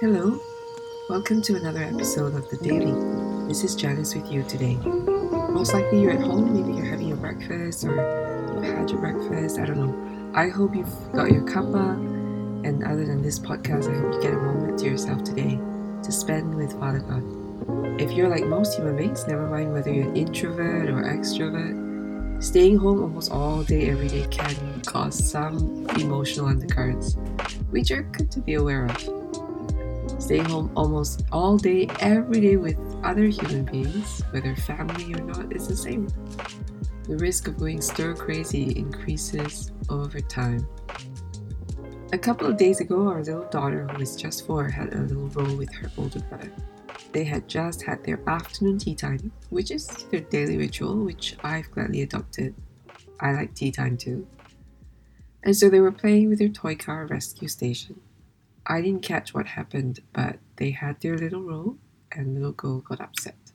Hello, welcome to another episode of The Daily. This is Janice with you today. Most likely you're at home, maybe you're having your breakfast or you've had your breakfast, I don't know. I hope you've got your cuppa, and other than this podcast, I hope you get a moment to yourself today to spend with Father God. If you're like most human beings, never mind whether you're an introvert or extrovert, staying home almost all day, every day can cause some emotional undercurrents, which are good to be aware of. Staying home almost all day, every day with other human beings, whether family or not, is the same. The risk of going stir crazy increases over time. A couple of days ago, our little daughter, who is just four, had a little row with her older brother. They had just had their afternoon tea time, which is their daily ritual, which I've gladly adopted. I like tea time too. And so they were playing with their toy car rescue station. I didn't catch what happened, but they had their little row, and little girl got upset.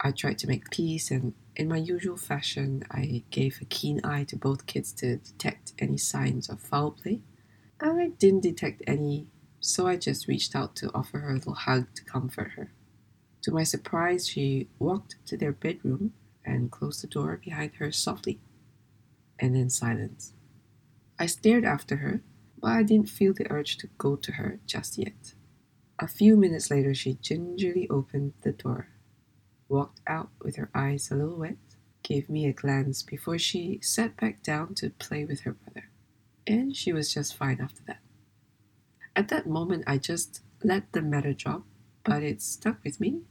I tried to make peace, and in my usual fashion, I gave a keen eye to both kids to detect any signs of foul play. And I didn't detect any, so I just reached out to offer her a little hug to comfort her. To my surprise, she walked to their bedroom and closed the door behind her softly, and then silence. I stared after her but I didn't feel the urge to go to her just yet. A few minutes later, she gingerly opened the door, walked out with her eyes a little wet, gave me a glance before she sat back down to play with her brother. And she was just fine after that. At that moment, I just let the matter drop, but it stuck with me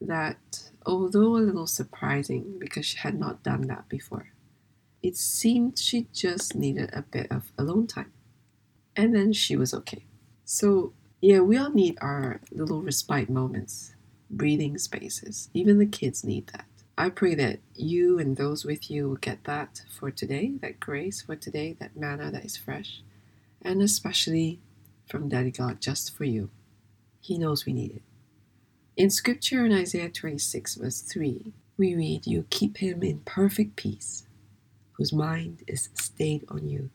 that, although a little surprising because she had not done that before, it seemed she just needed a bit of alone time and then she was okay. So, yeah, we all need our little respite moments, breathing spaces. Even the kids need that. I pray that you and those with you will get that for today, that grace for today, that manna that is fresh, and especially from Daddy God just for you. He knows we need it. In scripture in Isaiah 26, verse 3, we read, You keep him in perfect peace, whose mind is stayed on you,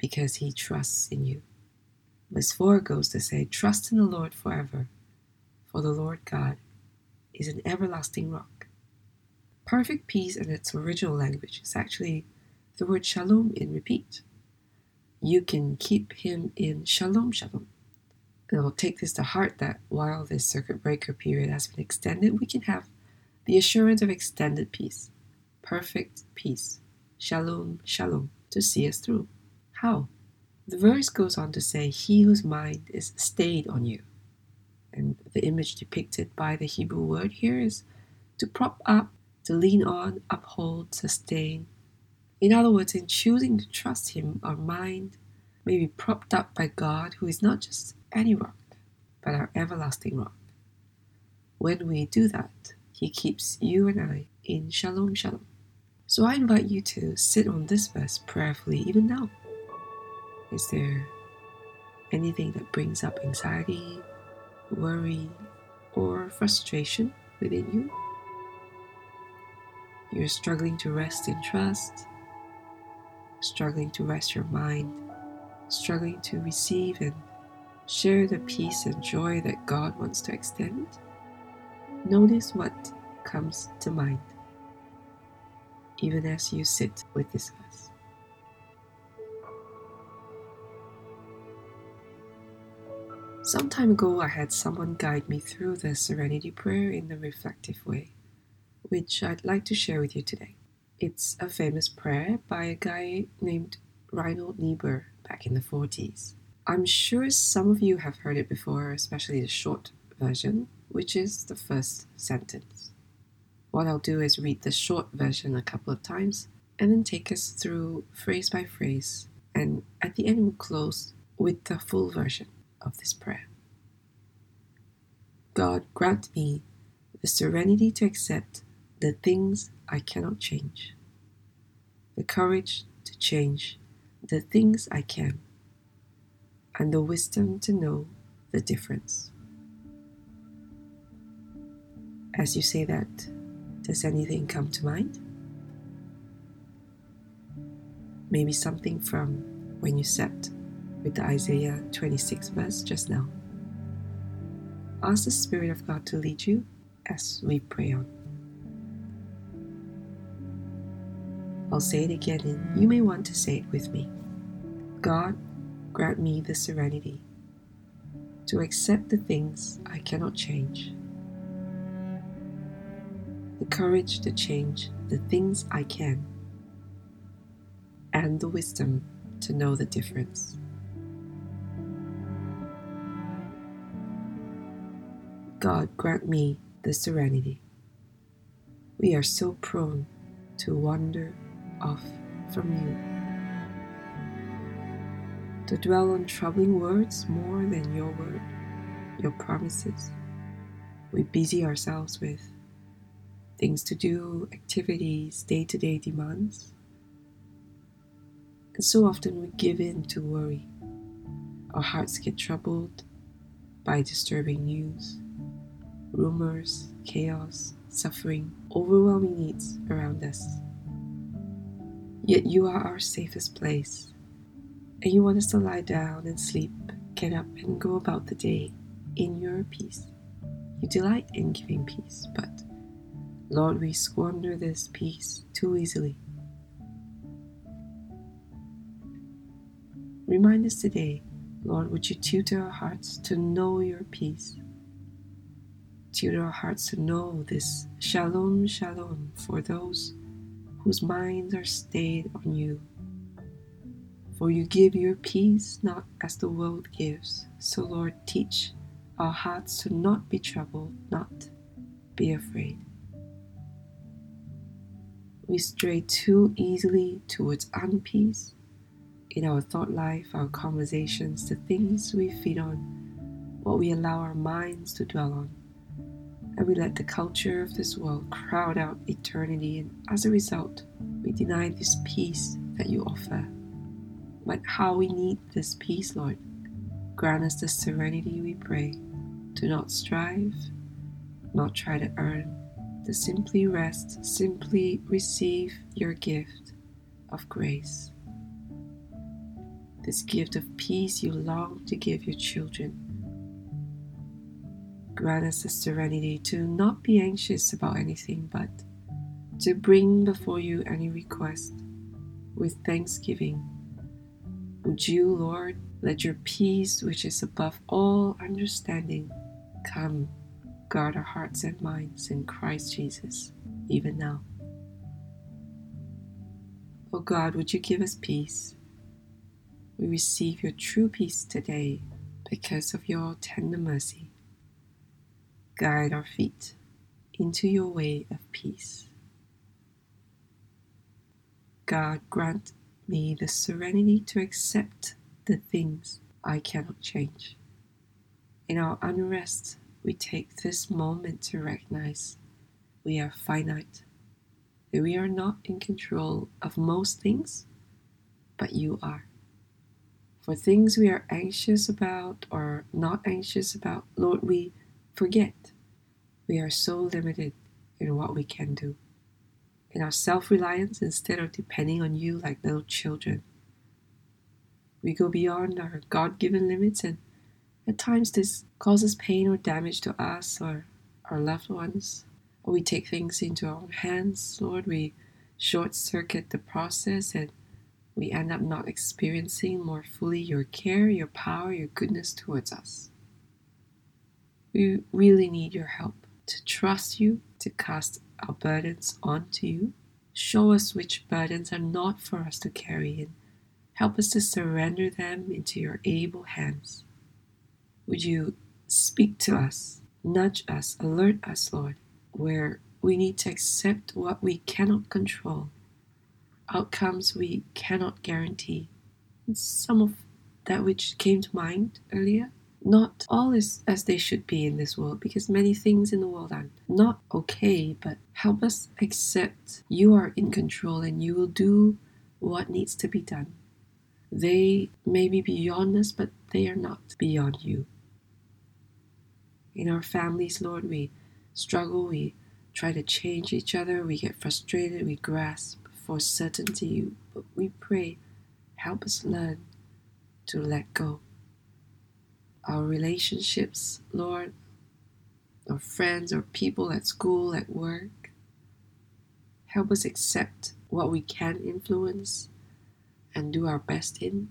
because he trusts in you. Verse 4 goes to say, Trust in the Lord forever, for the Lord God is an everlasting rock. Perfect peace in its original language is actually the word shalom in repeat. You can keep him in shalom shalom. And I'll take this to heart that while this circuit breaker period has been extended, we can have the assurance of extended peace, perfect peace, shalom shalom, to see us through. How? The verse goes on to say, He whose mind is stayed on you. And the image depicted by the Hebrew word here is to prop up, to lean on, uphold, sustain. In other words, in choosing to trust Him, our mind may be propped up by God, who is not just any rock, but our everlasting rock. When we do that, He keeps you and I in shalom shalom. So I invite you to sit on this verse prayerfully even now. Is there anything that brings up anxiety, worry, or frustration within you? You're struggling to rest in trust, struggling to rest your mind, struggling to receive and share the peace and joy that God wants to extend. Notice what comes to mind, even as you sit with this Some time ago, I had someone guide me through the Serenity Prayer in a reflective way, which I'd like to share with you today. It's a famous prayer by a guy named Reinhold Niebuhr back in the 40s. I'm sure some of you have heard it before, especially the short version, which is the first sentence. What I'll do is read the short version a couple of times and then take us through phrase by phrase, and at the end, we'll close with the full version of this prayer. God, grant me the serenity to accept the things I cannot change, the courage to change the things I can, and the wisdom to know the difference. As you say that, does anything come to mind? Maybe something from when you sat with the Isaiah 26 verse just now. Ask the Spirit of God to lead you as we pray on. I'll say it again, and you may want to say it with me. God, grant me the serenity to accept the things I cannot change, the courage to change the things I can, and the wisdom to know the difference. God, grant me the serenity. We are so prone to wander off from you, to dwell on troubling words more than your word, your promises. We busy ourselves with things to do, activities, day to day demands. And so often we give in to worry. Our hearts get troubled by disturbing news rumors, chaos, suffering, overwhelming needs around us. Yet you are our safest place, and you want us to lie down and sleep, get up and go about the day in your peace. You delight in giving peace, but Lord, we squander this peace too easily. Remind us today, Lord, would you tutor our hearts to know your peace? Tutor our hearts to know this shalom, shalom for those whose minds are stayed on you. For you give your peace not as the world gives. So, Lord, teach our hearts to not be troubled, not be afraid. We stray too easily towards unpeace in our thought life, our conversations, the things we feed on, what we allow our minds to dwell on and we let the culture of this world crowd out eternity, and as a result, we deny this peace that you offer. But how we need this peace, Lord. Grant us the serenity we pray, to not strive, not try to earn, to simply rest, simply receive your gift of grace. This gift of peace you long to give your children grant us the serenity to not be anxious about anything, but to bring before you any request with thanksgiving. Would you, Lord, let your peace, which is above all understanding, come, guard our hearts and minds in Christ Jesus, even now. O oh God, would you give us peace? We receive your true peace today because of your tender mercy guide our feet into your way of peace. God, grant me the serenity to accept the things I cannot change. In our unrest, we take this moment to recognize we are finite, that we are not in control of most things, but you are. For things we are anxious about or not anxious about, Lord, we forget we are so limited in what we can do. In our self reliance, instead of depending on you like little children, we go beyond our God given limits, and at times this causes pain or damage to us or our loved ones. Or we take things into our own hands, Lord. We short circuit the process and we end up not experiencing more fully your care, your power, your goodness towards us. We really need your help to trust you, to cast our burdens onto you. Show us which burdens are not for us to carry and help us to surrender them into your able hands. Would you speak to us, nudge us, alert us, Lord, where we need to accept what we cannot control, outcomes we cannot guarantee. some of that which came to mind earlier not all is as they should be in this world because many things in the world are not okay, but help us accept you are in control and you will do what needs to be done. They may be beyond us, but they are not beyond you. In our families, Lord, we struggle, we try to change each other, we get frustrated, we grasp for certainty, but we pray, help us learn to let go our relationships, Lord, our friends or people at school, at work. Help us accept what we can influence and do our best in.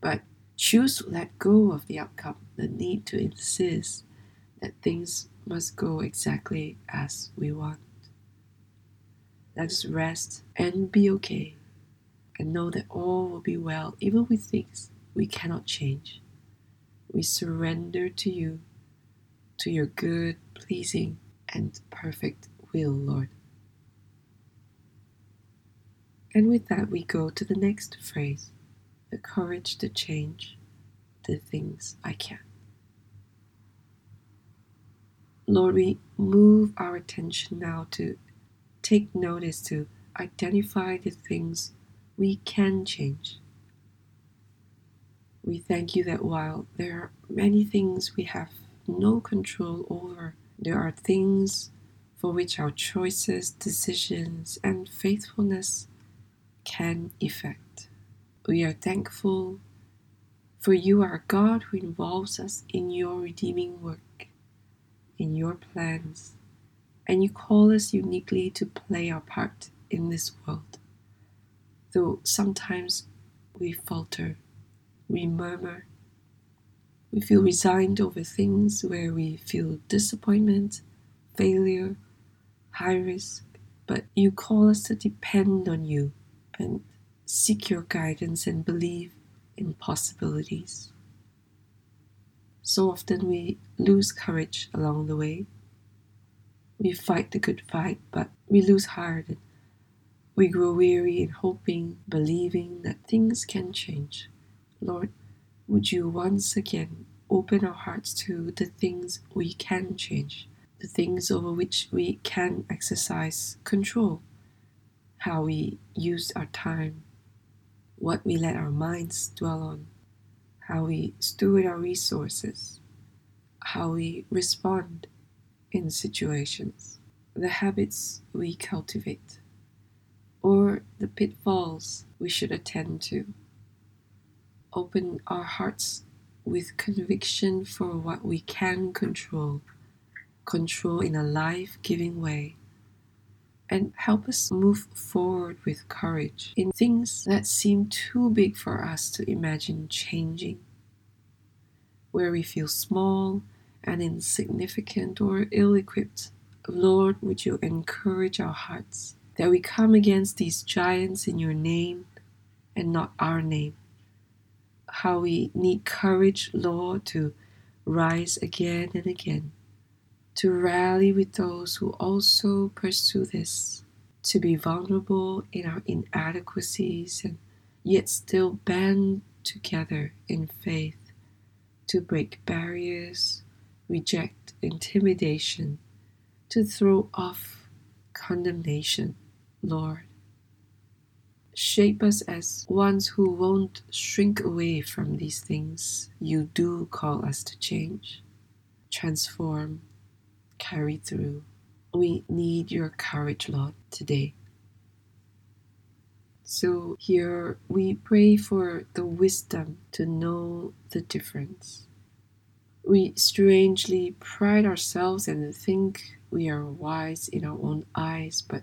But choose to let go of the outcome, the need to insist that things must go exactly as we want. Let us rest and be okay and know that all will be well, even with things we cannot change. We surrender to you, to your good, pleasing, and perfect will, Lord. And with that, we go to the next phrase the courage to change the things I can. Lord, we move our attention now to take notice, to identify the things we can change. We thank you that while there are many things we have no control over, there are things for which our choices, decisions, and faithfulness can effect. We are thankful for you are God who involves us in your redeeming work, in your plans, and you call us uniquely to play our part in this world though sometimes we falter, we murmur, we feel resigned over things where we feel disappointment, failure, high risk, but you call us to depend on you and seek your guidance and believe in possibilities. So often we lose courage along the way. We fight the good fight, but we lose heart and we grow weary in hoping, believing that things can change. Lord, would you once again open our hearts to the things we can change, the things over which we can exercise control, how we use our time, what we let our minds dwell on, how we steward our resources, how we respond in situations, the habits we cultivate or the pitfalls we should attend to. Open our hearts with conviction for what we can control, control in a life giving way, and help us move forward with courage in things that seem too big for us to imagine changing. Where we feel small and insignificant or ill equipped, Lord, would you encourage our hearts that we come against these giants in your name and not our name. How we need courage, Lord, to rise again and again, to rally with those who also pursue this, to be vulnerable in our inadequacies and yet still band together in faith, to break barriers, reject intimidation, to throw off condemnation Lord. Shape us as ones who won't shrink away from these things you do call us to change, transform, carry through. We need your courage, Lord, today. So here we pray for the wisdom to know the difference. We strangely pride ourselves and think we are wise in our own eyes, but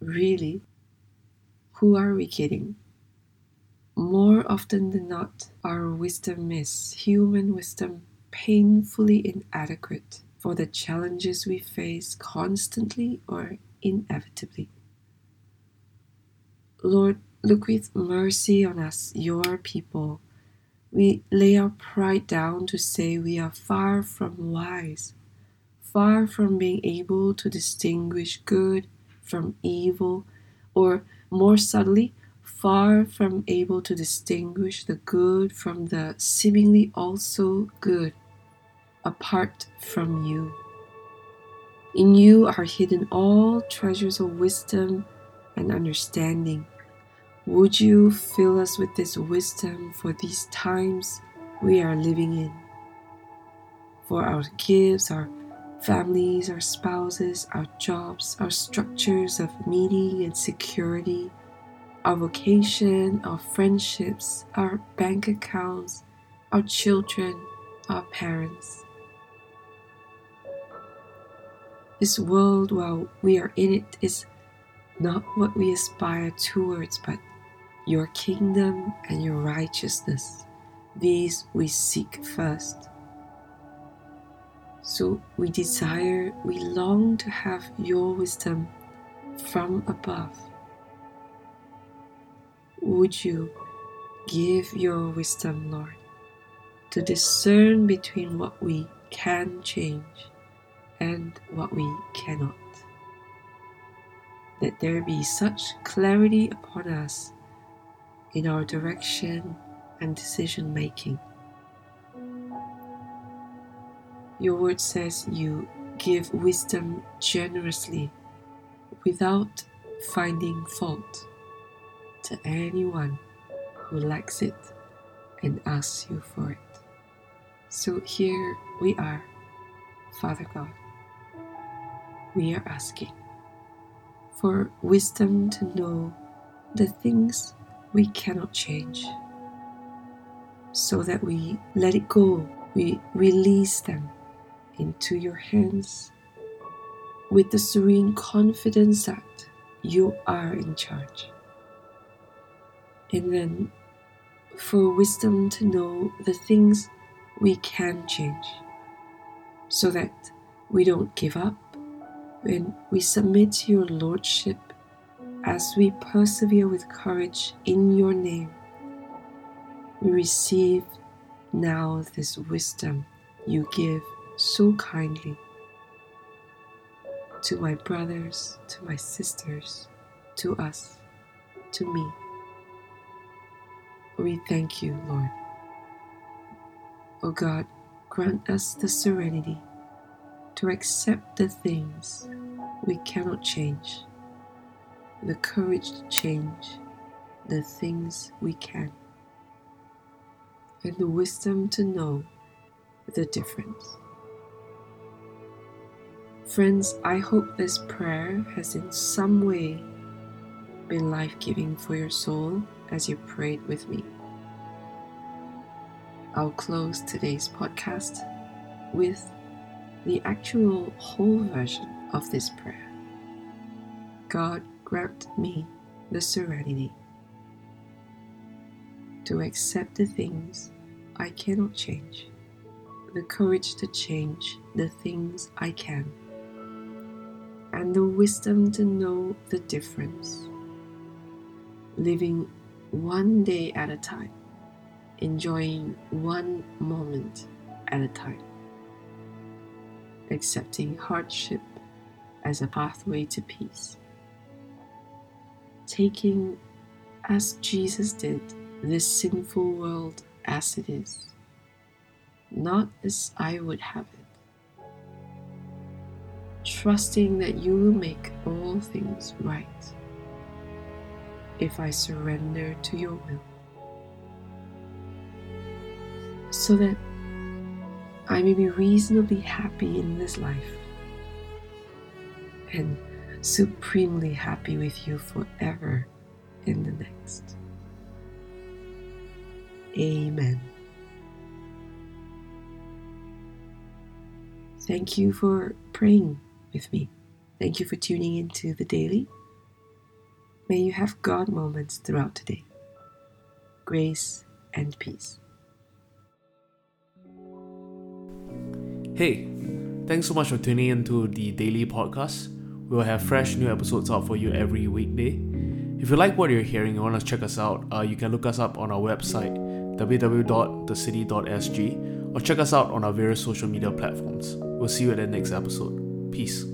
Really? Who are we kidding? More often than not, our wisdom is human wisdom painfully inadequate for the challenges we face constantly or inevitably. Lord, look with mercy on us, your people. We lay our pride down to say we are far from wise, far from being able to distinguish good from evil, or more subtly, far from able to distinguish the good from the seemingly also good, apart from you. In you are hidden all treasures of wisdom and understanding. Would you fill us with this wisdom for these times we are living in? For our gifts, our families, our spouses, our jobs, our structures of meaning and security, our vocation, our friendships, our bank accounts, our children, our parents. This world, while we are in it, is not what we aspire towards, but your kingdom and your righteousness. These we seek first. So we desire, we long to have your wisdom from above. Would you give your wisdom, Lord, to discern between what we can change and what we cannot? That there be such clarity upon us in our direction and decision making. Your word says you give wisdom generously without finding fault to anyone who lacks it and asks you for it. So here we are, Father God. We are asking for wisdom to know the things we cannot change, so that we let it go, we release them into your hands with the serene confidence that you are in charge. And then for wisdom to know the things we can change so that we don't give up when we submit to your Lordship as we persevere with courage in your name. We receive now this wisdom you give so kindly to my brothers, to my sisters, to us, to me. We thank you, Lord. O oh God, grant us the serenity to accept the things we cannot change, the courage to change the things we can, and the wisdom to know the difference. Friends, I hope this prayer has in some way been life giving for your soul as you prayed with me. I'll close today's podcast with the actual whole version of this prayer. God grant me the serenity to accept the things I cannot change, the courage to change the things I can, and the wisdom to know the difference, living one day at a time, enjoying one moment at a time accepting hardship as a pathway to peace. Taking, as Jesus did, this sinful world as it is, not as I would have it. Trusting that you will make all things right if I surrender to your will. So that I may be reasonably happy in this life and supremely happy with you forever in the next. Amen. Thank you for praying with me. Thank you for tuning into the daily. May you have God moments throughout today. Grace and peace. Hey, thanks so much for tuning in to the daily podcast. We will have fresh new episodes out for you every weekday. If you like what you're hearing and want to check us out, uh, you can look us up on our website www.thecity.sg or check us out on our various social media platforms. We'll see you at the next episode. Peace.